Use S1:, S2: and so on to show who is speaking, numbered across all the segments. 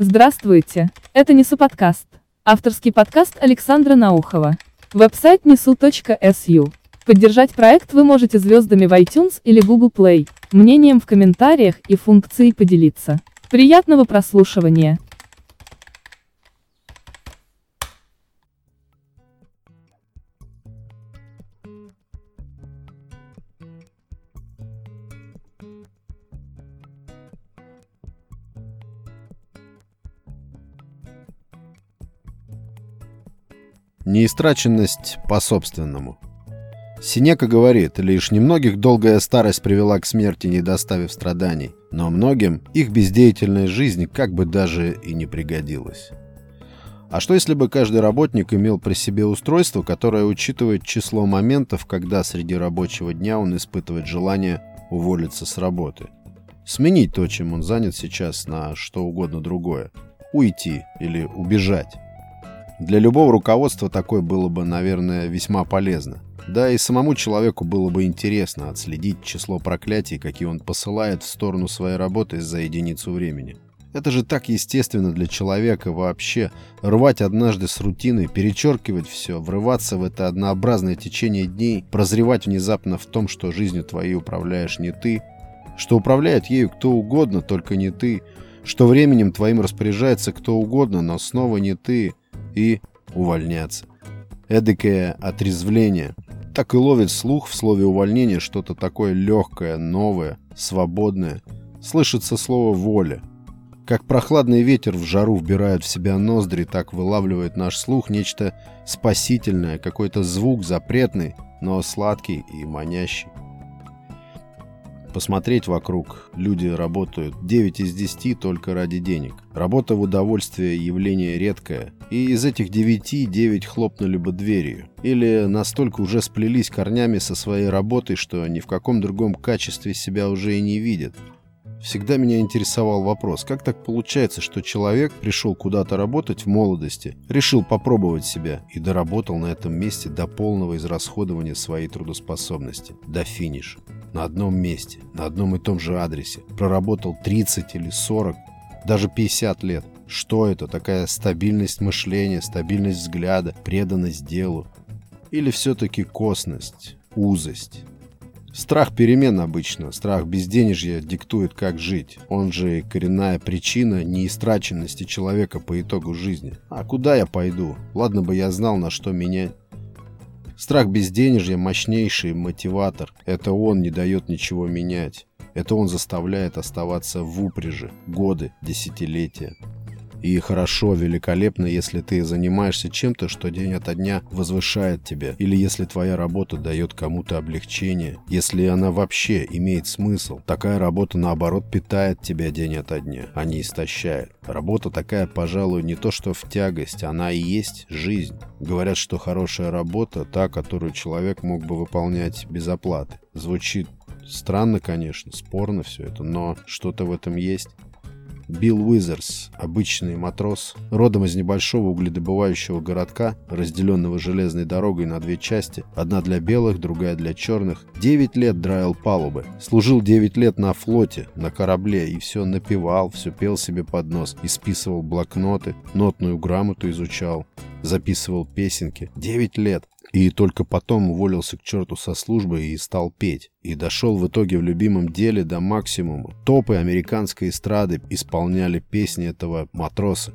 S1: Здравствуйте, это Несу подкаст. Авторский подкаст Александра Наухова. Веб-сайт nesu.su. Поддержать проект вы можете звездами в iTunes или Google Play, мнением в комментариях и функцией поделиться. Приятного прослушивания!
S2: Неистраченность по собственному. Синека говорит, лишь немногих долгая старость привела к смерти, не доставив страданий, но многим их бездеятельная жизнь как бы даже и не пригодилась. А что если бы каждый работник имел при себе устройство, которое учитывает число моментов, когда среди рабочего дня он испытывает желание уволиться с работы? Сменить то, чем он занят сейчас, на что угодно другое. Уйти или убежать. Для любого руководства такое было бы, наверное, весьма полезно. Да и самому человеку было бы интересно отследить число проклятий, какие он посылает в сторону своей работы за единицу времени. Это же так естественно для человека вообще. Рвать однажды с рутиной, перечеркивать все, врываться в это однообразное течение дней, прозревать внезапно в том, что жизнью твоей управляешь не ты, что управляет ею кто угодно, только не ты, что временем твоим распоряжается кто угодно, но снова не ты – и увольняться. Эдакое отрезвление. Так и ловит слух в слове увольнение что-то такое легкое, новое, свободное. Слышится слово «воля». Как прохладный ветер в жару вбирает в себя ноздри, так вылавливает наш слух нечто спасительное, какой-то звук запретный, но сладкий и манящий посмотреть вокруг. Люди работают 9 из 10 только ради денег. Работа в удовольствие явление редкое. И из этих 9 9 хлопнули бы дверью. Или настолько уже сплелись корнями со своей работой, что ни в каком другом качестве себя уже и не видят. Всегда меня интересовал вопрос, как так получается, что человек пришел куда-то работать в молодости, решил попробовать себя и доработал на этом месте до полного израсходования своей трудоспособности, до финиша на одном месте, на одном и том же адресе, проработал 30 или 40, даже 50 лет. Что это? Такая стабильность мышления, стабильность взгляда, преданность делу? Или все-таки косность, узость? Страх перемен обычно, страх безденежья диктует, как жить. Он же коренная причина неистраченности человека по итогу жизни. А куда я пойду? Ладно бы я знал, на что менять. Страх безденежья – мощнейший мотиватор. Это он не дает ничего менять. Это он заставляет оставаться в упряжи годы, десятилетия. И хорошо, великолепно, если ты занимаешься чем-то, что день ото дня возвышает тебя, или если твоя работа дает кому-то облегчение, если она вообще имеет смысл. Такая работа, наоборот, питает тебя день ото дня, а не истощает. Работа такая, пожалуй, не то что в тягость, она и есть жизнь. Говорят, что хорошая работа – та, которую человек мог бы выполнять без оплаты. Звучит Странно, конечно, спорно все это, но что-то в этом есть. Билл Уизерс, обычный матрос, родом из небольшого угледобывающего городка, разделенного железной дорогой на две части, одна для белых, другая для черных, 9 лет драил палубы, служил 9 лет на флоте, на корабле, и все напевал, все пел себе под нос, исписывал блокноты, нотную грамоту изучал, записывал песенки. 9 лет. И только потом уволился к черту со службы и стал петь. И дошел в итоге в любимом деле до максимума. Топы американской эстрады исполняли песни этого матроса.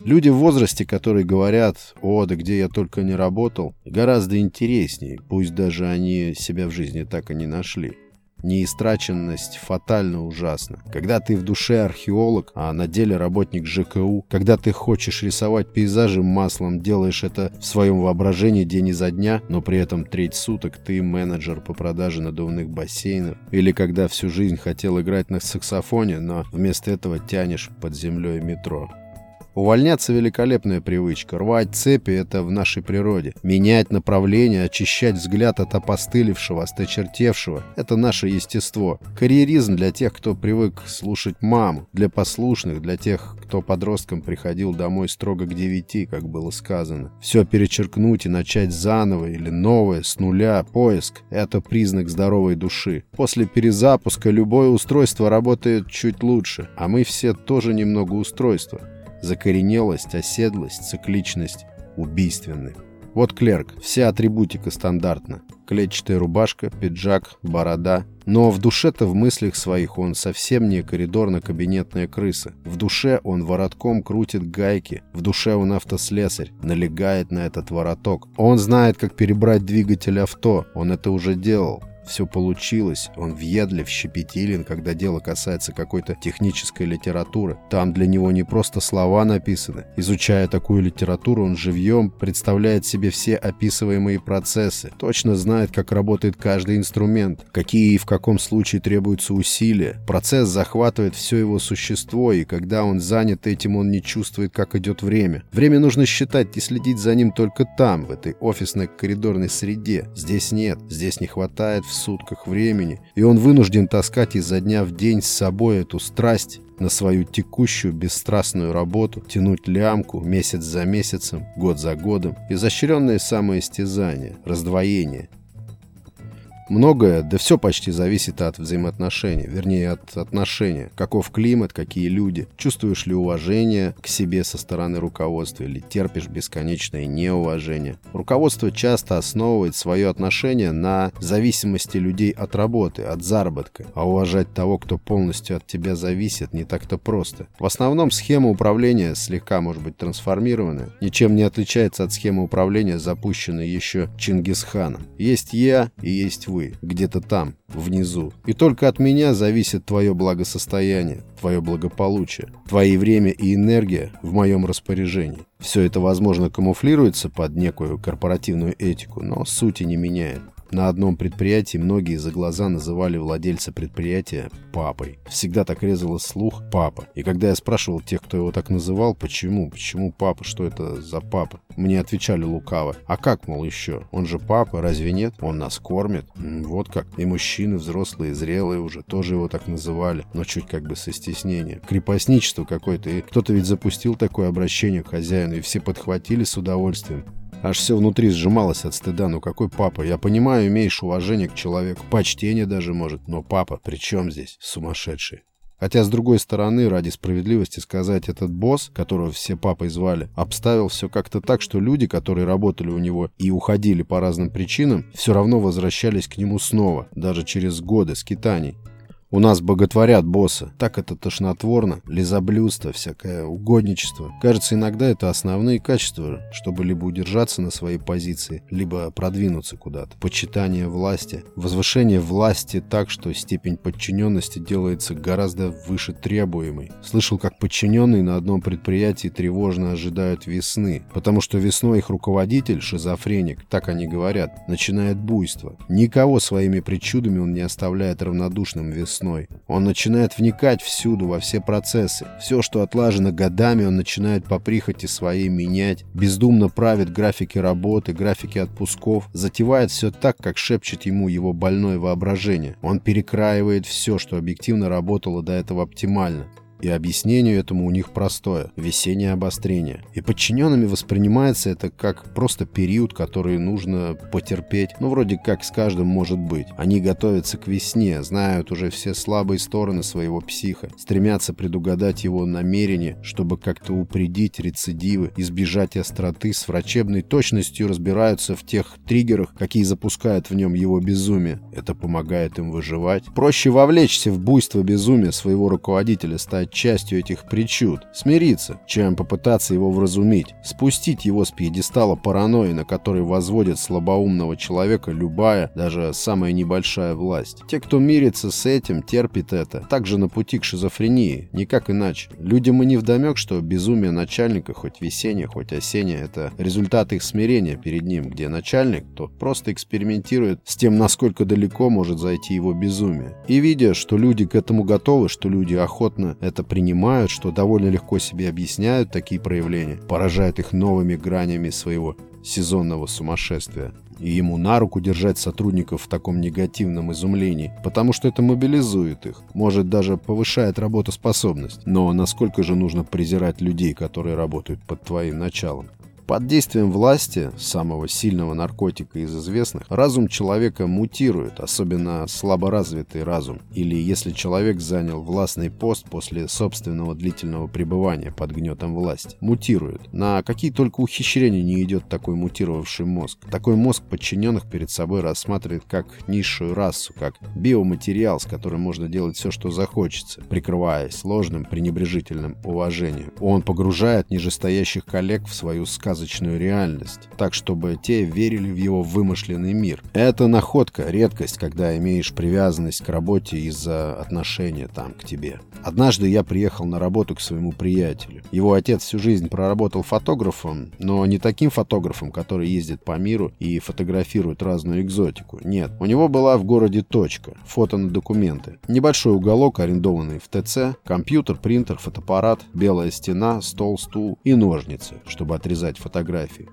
S2: Люди в возрасте, которые говорят «О, да где я только не работал», гораздо интереснее, пусть даже они себя в жизни так и не нашли. Неистраченность фатально ужасна. Когда ты в душе археолог, а на деле работник ЖКУ, когда ты хочешь рисовать пейзажи маслом, делаешь это в своем воображении день изо дня, но при этом треть суток ты менеджер по продаже надувных бассейнов. Или когда всю жизнь хотел играть на саксофоне, но вместо этого тянешь под землей метро. Увольняться – великолепная привычка. Рвать цепи – это в нашей природе. Менять направление, очищать взгляд от опостылевшего, осточертевшего – это наше естество. Карьеризм для тех, кто привык слушать маму, для послушных, для тех, кто подростком приходил домой строго к девяти, как было сказано. Все перечеркнуть и начать заново или новое, с нуля, поиск – это признак здоровой души. После перезапуска любое устройство работает чуть лучше, а мы все тоже немного устройства. Закоренелость, оседлость, цикличность убийственны. Вот клерк, вся атрибутика стандартна. Клетчатая рубашка, пиджак, борода. Но в душе-то в мыслях своих он совсем не коридорно-кабинетная крыса. В душе он воротком крутит гайки. В душе он автослесарь, налегает на этот вороток. Он знает, как перебрать двигатель авто. Он это уже делал. Все получилось. Он въедлив, щепетилен, когда дело касается какой-то технической литературы. Там для него не просто слова написаны. Изучая такую литературу, он живьем представляет себе все описываемые процессы. Точно знает, как работает каждый инструмент, какие и в каком случае требуются усилия. Процесс захватывает все его существо, и когда он занят этим, он не чувствует, как идет время. Время нужно считать и следить за ним только там, в этой офисной коридорной среде. Здесь нет, здесь не хватает в сутках времени, и он вынужден таскать изо дня в день с собой эту страсть на свою текущую бесстрастную работу, тянуть лямку месяц за месяцем, год за годом, изощренное самоистязание, раздвоение, Многое, да все почти зависит от взаимоотношений, вернее от отношения. Каков климат, какие люди. Чувствуешь ли уважение к себе со стороны руководства или терпишь бесконечное неуважение. Руководство часто основывает свое отношение на зависимости людей от работы, от заработка. А уважать того, кто полностью от тебя зависит, не так-то просто. В основном схема управления слегка может быть трансформирована, ничем не отличается от схемы управления, запущенной еще Чингисханом. Есть я и есть вы вы, где-то там, внизу. И только от меня зависит твое благосостояние, твое благополучие, твои время и энергия в моем распоряжении. Все это, возможно, камуфлируется под некую корпоративную этику, но сути не меняет. На одном предприятии многие за глаза называли владельца предприятия папой. Всегда так резало слух «папа». И когда я спрашивал тех, кто его так называл, почему, почему папа, что это за папа, мне отвечали лукаво. А как, мол, еще? Он же папа, разве нет? Он нас кормит. Вот как. И мужчины, взрослые, зрелые уже, тоже его так называли, но чуть как бы со стеснением. Крепостничество какое-то. И кто-то ведь запустил такое обращение к хозяину, и все подхватили с удовольствием. Аж все внутри сжималось от стыда. Ну какой папа? Я понимаю, имеешь уважение к человеку, почтение даже может. Но папа, при чем здесь? Сумасшедший. Хотя, с другой стороны, ради справедливости сказать, этот босс, которого все папой звали, обставил все как-то так, что люди, которые работали у него и уходили по разным причинам, все равно возвращались к нему снова, даже через годы скитаний. У нас боготворят босса. Так это тошнотворно, лизоблюдство, всякое угодничество. Кажется, иногда это основные качества, чтобы либо удержаться на своей позиции, либо продвинуться куда-то. Почитание власти, возвышение власти так, что степень подчиненности делается гораздо выше требуемой. Слышал, как подчиненные на одном предприятии тревожно ожидают весны, потому что весной их руководитель, шизофреник, так они говорят, начинает буйство. Никого своими причудами он не оставляет равнодушным весной весной. Он начинает вникать всюду, во все процессы. Все, что отлажено годами, он начинает по прихоти своей менять. Бездумно правит графики работы, графики отпусков. Затевает все так, как шепчет ему его больное воображение. Он перекраивает все, что объективно работало до этого оптимально. И объяснение этому у них простое – весеннее обострение. И подчиненными воспринимается это как просто период, который нужно потерпеть. Ну, вроде как с каждым может быть. Они готовятся к весне, знают уже все слабые стороны своего психа, стремятся предугадать его намерения, чтобы как-то упредить рецидивы, избежать остроты, с врачебной точностью разбираются в тех триггерах, какие запускают в нем его безумие. Это помогает им выживать. Проще вовлечься в буйство безумия своего руководителя, стать стать частью этих причуд, смириться, чем попытаться его вразумить, спустить его с пьедестала паранойи, на который возводит слабоумного человека любая, даже самая небольшая власть. Те, кто мирится с этим, терпит это, также на пути к шизофрении, никак иначе. Людям и не вдомек, что безумие начальника, хоть весеннее, хоть осеннее, это результат их смирения перед ним, где начальник, тот просто экспериментирует с тем, насколько далеко может зайти его безумие. И видя, что люди к этому готовы, что люди охотно это это принимают, что довольно легко себе объясняют такие проявления, поражают их новыми гранями своего сезонного сумасшествия. И ему на руку держать сотрудников в таком негативном изумлении, потому что это мобилизует их, может даже повышает работоспособность. Но насколько же нужно презирать людей, которые работают под твоим началом? Под действием власти, самого сильного наркотика из известных, разум человека мутирует, особенно слаборазвитый разум, или если человек занял властный пост после собственного длительного пребывания под гнетом власти. Мутирует. На какие только ухищрения не идет такой мутировавший мозг. Такой мозг подчиненных перед собой рассматривает как низшую расу, как биоматериал, с которым можно делать все, что захочется, прикрываясь сложным пренебрежительным уважением. Он погружает нижестоящих коллег в свою сказку сказочную реальность, так чтобы те верили в его вымышленный мир. Это находка, редкость, когда имеешь привязанность к работе из-за отношения там к тебе. Однажды я приехал на работу к своему приятелю. Его отец всю жизнь проработал фотографом, но не таким фотографом, который ездит по миру и фотографирует разную экзотику. Нет, у него была в городе точка, фото на документы. Небольшой уголок, арендованный в ТЦ, компьютер, принтер, фотоаппарат, белая стена, стол, стул и ножницы, чтобы отрезать фотографии.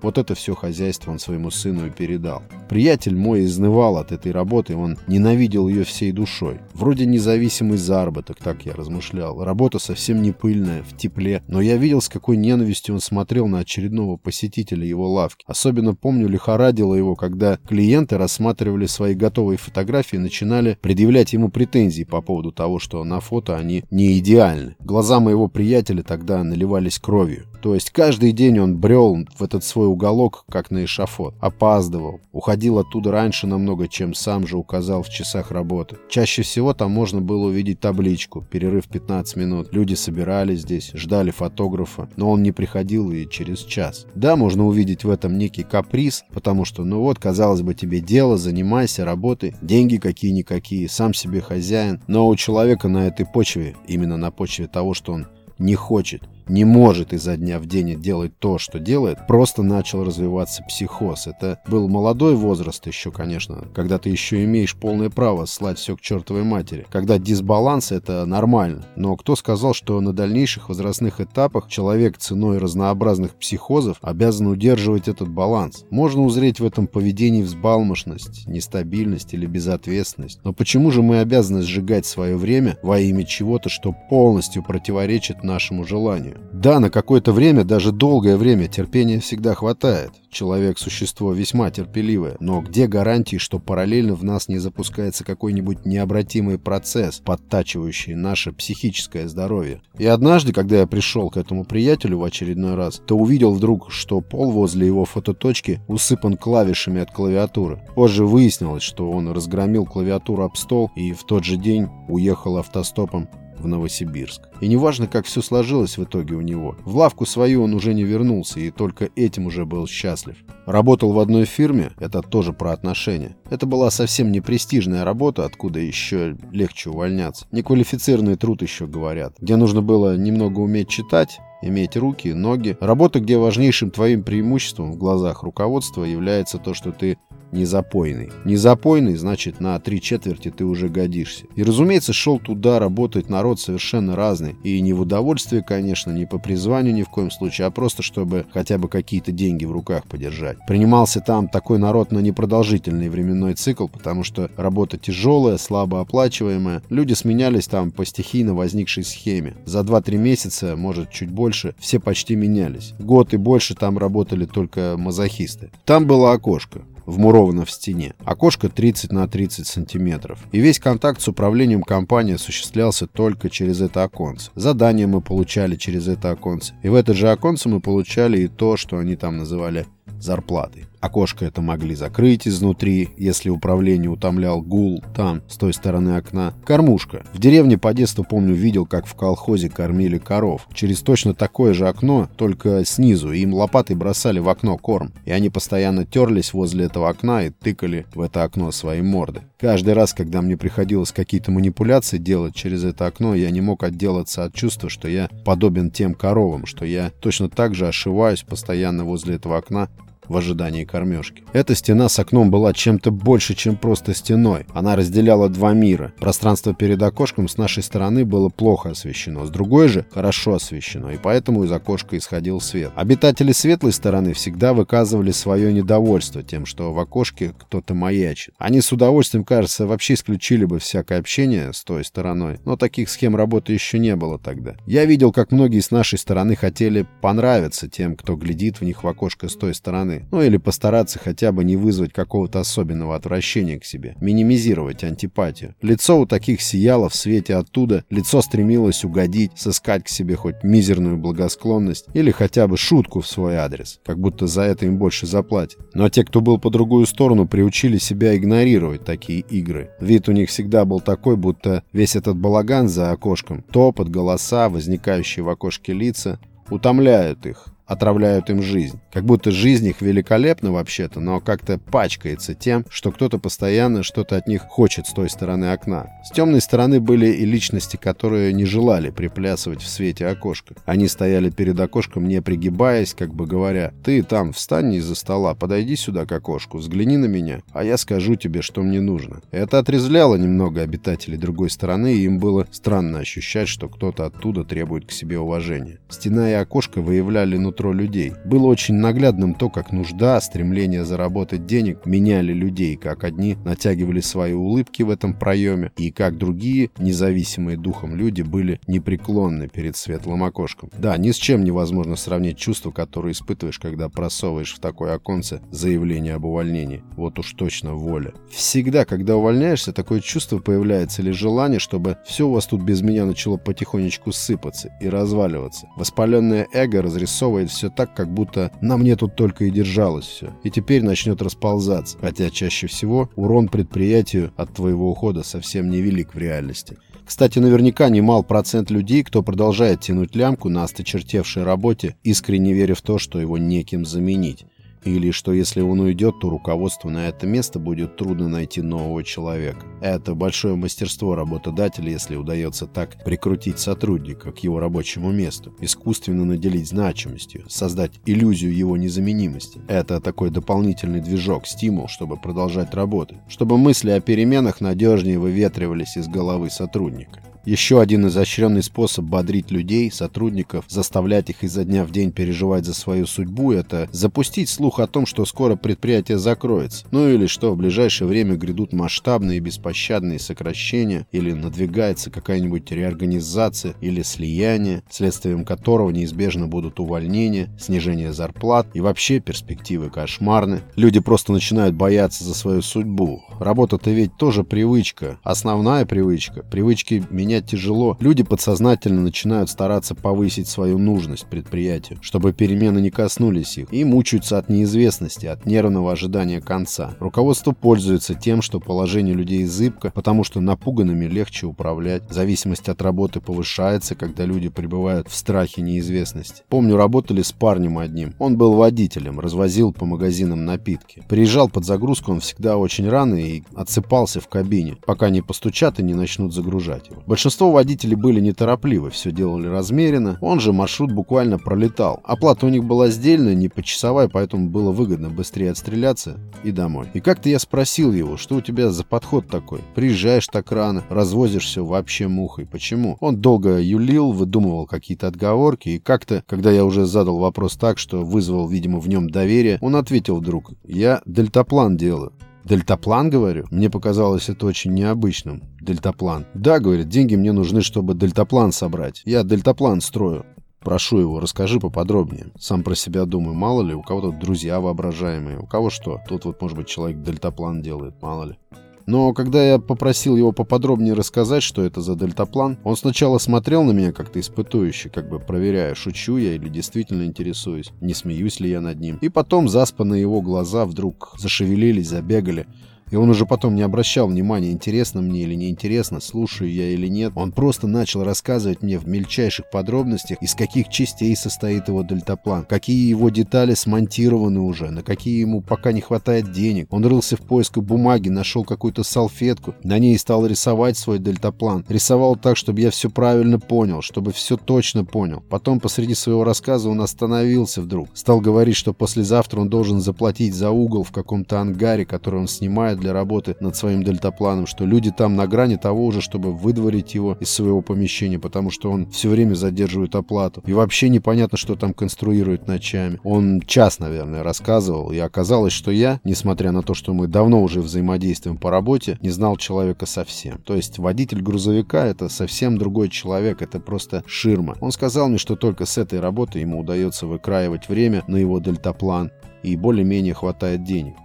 S2: Вот это все хозяйство он своему сыну и передал. Приятель мой изнывал от этой работы, он ненавидел ее всей душой. Вроде независимый заработок, так я размышлял. Работа совсем не пыльная, в тепле, но я видел, с какой ненавистью он смотрел на очередного посетителя его лавки. Особенно помню, лихорадило его, когда клиенты рассматривали свои готовые фотографии и начинали предъявлять ему претензии по поводу того, что на фото они не идеальны. Глаза моего приятеля тогда наливались кровью. То есть каждый день он брел в этот свой уголок, как на эшафот. Опаздывал, уходил оттуда раньше намного, чем сам же указал в часах работы. Чаще всего там можно было увидеть табличку «Перерыв 15 минут». Люди собирались здесь, ждали фотографа, но он не приходил и через час. Да, можно увидеть в этом некий каприз, потому что, ну вот, казалось бы, тебе дело, занимайся, работай, деньги какие-никакие, сам себе хозяин. Но у человека на этой почве, именно на почве того, что он не хочет, не может изо дня в день делать то, что делает, просто начал развиваться психоз. Это был молодой возраст еще, конечно, когда ты еще имеешь полное право слать все к чертовой матери. Когда дисбаланс — это нормально. Но кто сказал, что на дальнейших возрастных этапах человек ценой разнообразных психозов обязан удерживать этот баланс? Можно узреть в этом поведении взбалмошность, нестабильность или безответственность. Но почему же мы обязаны сжигать свое время во имя чего-то, что полностью противоречит нашему желанию? Да, на какое-то время, даже долгое время, терпения всегда хватает. Человек – существо весьма терпеливое. Но где гарантии, что параллельно в нас не запускается какой-нибудь необратимый процесс, подтачивающий наше психическое здоровье? И однажды, когда я пришел к этому приятелю в очередной раз, то увидел вдруг, что пол возле его фототочки усыпан клавишами от клавиатуры. Позже выяснилось, что он разгромил клавиатуру об стол и в тот же день уехал автостопом в Новосибирск. И неважно, как все сложилось в итоге у него, в лавку свою он уже не вернулся и только этим уже был счастлив. Работал в одной фирме, это тоже про отношения. Это была совсем не престижная работа, откуда еще легче увольняться. Неквалифицированный труд еще говорят, где нужно было немного уметь читать, иметь руки, ноги. Работа, где важнейшим твоим преимуществом в глазах руководства является то, что ты незапойный. Незапойный, значит, на три четверти ты уже годишься. И, разумеется, шел туда работать народ совершенно разный. И не в удовольствие, конечно, не по призванию ни в коем случае, а просто, чтобы хотя бы какие-то деньги в руках подержать. Принимался там такой народ на непродолжительный временной цикл, потому что работа тяжелая, слабо оплачиваемая. Люди сменялись там по стихийно возникшей схеме. За 2-3 месяца, может, чуть больше, все почти менялись. Год и больше там работали только мазохисты. Там было окошко вмуровано в стене. Окошко 30 на 30 сантиметров. И весь контакт с управлением компании осуществлялся только через это оконце. Задания мы получали через это оконце. И в это же оконце мы получали и то, что они там называли зарплатой. Окошко это могли закрыть изнутри, если управление утомлял гул там, с той стороны окна. Кормушка. В деревне по детству, помню, видел, как в колхозе кормили коров. Через точно такое же окно, только снизу, им лопатой бросали в окно корм. И они постоянно терлись возле этого окна и тыкали в это окно свои морды. Каждый раз, когда мне приходилось какие-то манипуляции делать через это окно, я не мог отделаться от чувства, что я подобен тем коровам, что я точно так же ошиваюсь постоянно возле этого окна в ожидании кормежки. Эта стена с окном была чем-то больше, чем просто стеной. Она разделяла два мира. Пространство перед окошком с нашей стороны было плохо освещено, с другой же хорошо освещено, и поэтому из окошка исходил свет. Обитатели светлой стороны всегда выказывали свое недовольство тем, что в окошке кто-то маячит. Они с удовольствием, кажется, вообще исключили бы всякое общение с той стороной, но таких схем работы еще не было тогда. Я видел, как многие с нашей стороны хотели понравиться тем, кто глядит в них в окошко с той стороны, ну или постараться хотя бы не вызвать какого-то особенного отвращения к себе, минимизировать антипатию. Лицо у таких сияло в свете оттуда, лицо стремилось угодить, сыскать к себе хоть мизерную благосклонность или хотя бы шутку в свой адрес, как будто за это им больше заплатят. Но те, кто был по другую сторону, приучили себя игнорировать такие игры. Вид у них всегда был такой, будто весь этот балаган за окошком, топот, голоса, возникающие в окошке лица, утомляют их, отравляют им жизнь. Как будто жизнь их великолепна вообще-то, но как-то пачкается тем, что кто-то постоянно что-то от них хочет с той стороны окна. С темной стороны были и личности, которые не желали приплясывать в свете окошка. Они стояли перед окошком, не пригибаясь, как бы говоря, «Ты там встань из-за стола, подойди сюда к окошку, взгляни на меня, а я скажу тебе, что мне нужно». Это отрезвляло немного обитателей другой стороны, и им было странно ощущать, что кто-то оттуда требует к себе уважения. Стена и окошко выявляли нутро людей. Было очень наглядным то, как нужда, стремление заработать денег меняли людей, как одни натягивали свои улыбки в этом проеме, и как другие, независимые духом люди, были непреклонны перед светлым окошком. Да, ни с чем невозможно сравнить чувство, которое испытываешь, когда просовываешь в такое оконце заявление об увольнении. Вот уж точно воля. Всегда, когда увольняешься, такое чувство появляется или желание, чтобы все у вас тут без меня начало потихонечку сыпаться и разваливаться. Воспаленное эго разрисовывает делает все так, как будто на мне тут только и держалось все. И теперь начнет расползаться. Хотя чаще всего урон предприятию от твоего ухода совсем невелик в реальности. Кстати, наверняка немал процент людей, кто продолжает тянуть лямку на осточертевшей работе, искренне веря в то, что его неким заменить. Или что если он уйдет, то руководству на это место будет трудно найти нового человека. Это большое мастерство работодателя, если удается так прикрутить сотрудника к его рабочему месту, искусственно наделить значимостью, создать иллюзию его незаменимости. Это такой дополнительный движок, стимул, чтобы продолжать работать, чтобы мысли о переменах надежнее выветривались из головы сотрудника. Еще один изощренный способ бодрить людей, сотрудников, заставлять их изо дня в день переживать за свою судьбу – это запустить слух о том, что скоро предприятие закроется. Ну или что в ближайшее время грядут масштабные беспощадные сокращения, или надвигается какая-нибудь реорганизация или слияние, следствием которого неизбежно будут увольнения, снижение зарплат и вообще перспективы кошмарны. Люди просто начинают бояться за свою судьбу. Работа-то ведь тоже привычка, основная привычка. Привычки меня понять тяжело, люди подсознательно начинают стараться повысить свою нужность предприятию, чтобы перемены не коснулись их, и мучаются от неизвестности, от нервного ожидания конца. Руководство пользуется тем, что положение людей зыбко, потому что напуганными легче управлять. Зависимость от работы повышается, когда люди пребывают в страхе неизвестности. Помню, работали с парнем одним. Он был водителем, развозил по магазинам напитки. Приезжал под загрузку он всегда очень рано и отсыпался в кабине, пока не постучат и не начнут загружать его. Водителей были неторопливы, все делали размеренно, он же маршрут буквально пролетал. Оплата у них была сдельная, не почасовая, поэтому было выгодно быстрее отстреляться и домой. И как-то я спросил его, что у тебя за подход такой? Приезжаешь так рано, развозишь все вообще мухой. Почему? Он долго юлил, выдумывал какие-то отговорки, и как-то, когда я уже задал вопрос так, что вызвал, видимо, в нем доверие, он ответил вдруг, я дельтаплан делаю. Дельтаплан, говорю? Мне показалось это очень необычным. Дельтаплан. Да, говорит, деньги мне нужны, чтобы дельтаплан собрать. Я дельтаплан строю. Прошу его, расскажи поподробнее. Сам про себя думаю, мало ли, у кого-то друзья воображаемые, у кого что. Тут вот, может быть, человек дельтаплан делает, мало ли. Но когда я попросил его поподробнее рассказать, что это за дельтаплан, он сначала смотрел на меня как-то испытующе, как бы проверяя, шучу я или действительно интересуюсь, не смеюсь ли я над ним. И потом заспанные его глаза вдруг зашевелились, забегали. И он уже потом не обращал внимания, интересно мне или неинтересно, слушаю я или нет. Он просто начал рассказывать мне в мельчайших подробностях, из каких частей состоит его дельтаплан, какие его детали смонтированы уже, на какие ему пока не хватает денег. Он рылся в поисках бумаги, нашел какую-то салфетку, на ней стал рисовать свой дельтаплан. Рисовал так, чтобы я все правильно понял, чтобы все точно понял. Потом посреди своего рассказа он остановился вдруг. Стал говорить, что послезавтра он должен заплатить за угол в каком-то ангаре, который он снимает для работы над своим дельтапланом, что люди там на грани того уже, чтобы выдворить его из своего помещения, потому что он все время задерживает оплату. И вообще непонятно, что там конструирует ночами. Он час, наверное, рассказывал, и оказалось, что я, несмотря на то, что мы давно уже взаимодействуем по работе, не знал человека совсем. То есть водитель грузовика это совсем другой человек, это просто ширма. Он сказал мне, что только с этой работы ему удается выкраивать время на его дельтаплан и более-менее хватает денег.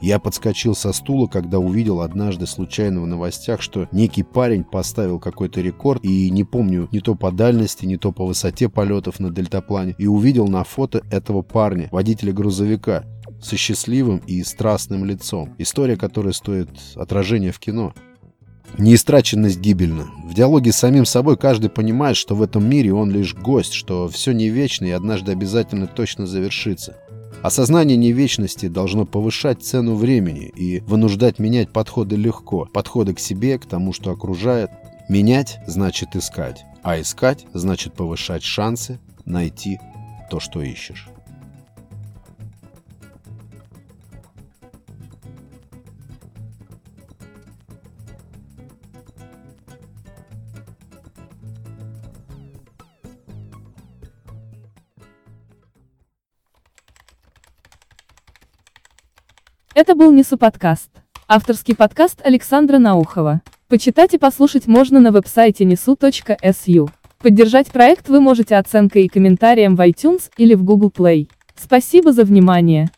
S2: Я подскочил со стула, когда увидел однажды случайно в новостях, что некий парень поставил какой-то рекорд, и не помню, не то по дальности, не то по высоте полетов на дельтаплане, и увидел на фото этого парня, водителя грузовика, со счастливым и страстным лицом. История, которая стоит отражения в кино. Неистраченность гибельна. В диалоге с самим собой каждый понимает, что в этом мире он лишь гость, что все не вечно и однажды обязательно точно завершится. Осознание невечности должно повышать цену времени и вынуждать менять подходы легко, подходы к себе, к тому, что окружает. Менять значит искать, а искать значит повышать шансы найти то, что ищешь.
S1: Это был Несу подкаст. Авторский подкаст Александра Наухова. Почитать и послушать можно на веб-сайте nesu.su. Поддержать проект вы можете оценкой и комментарием в iTunes или в Google Play. Спасибо за внимание.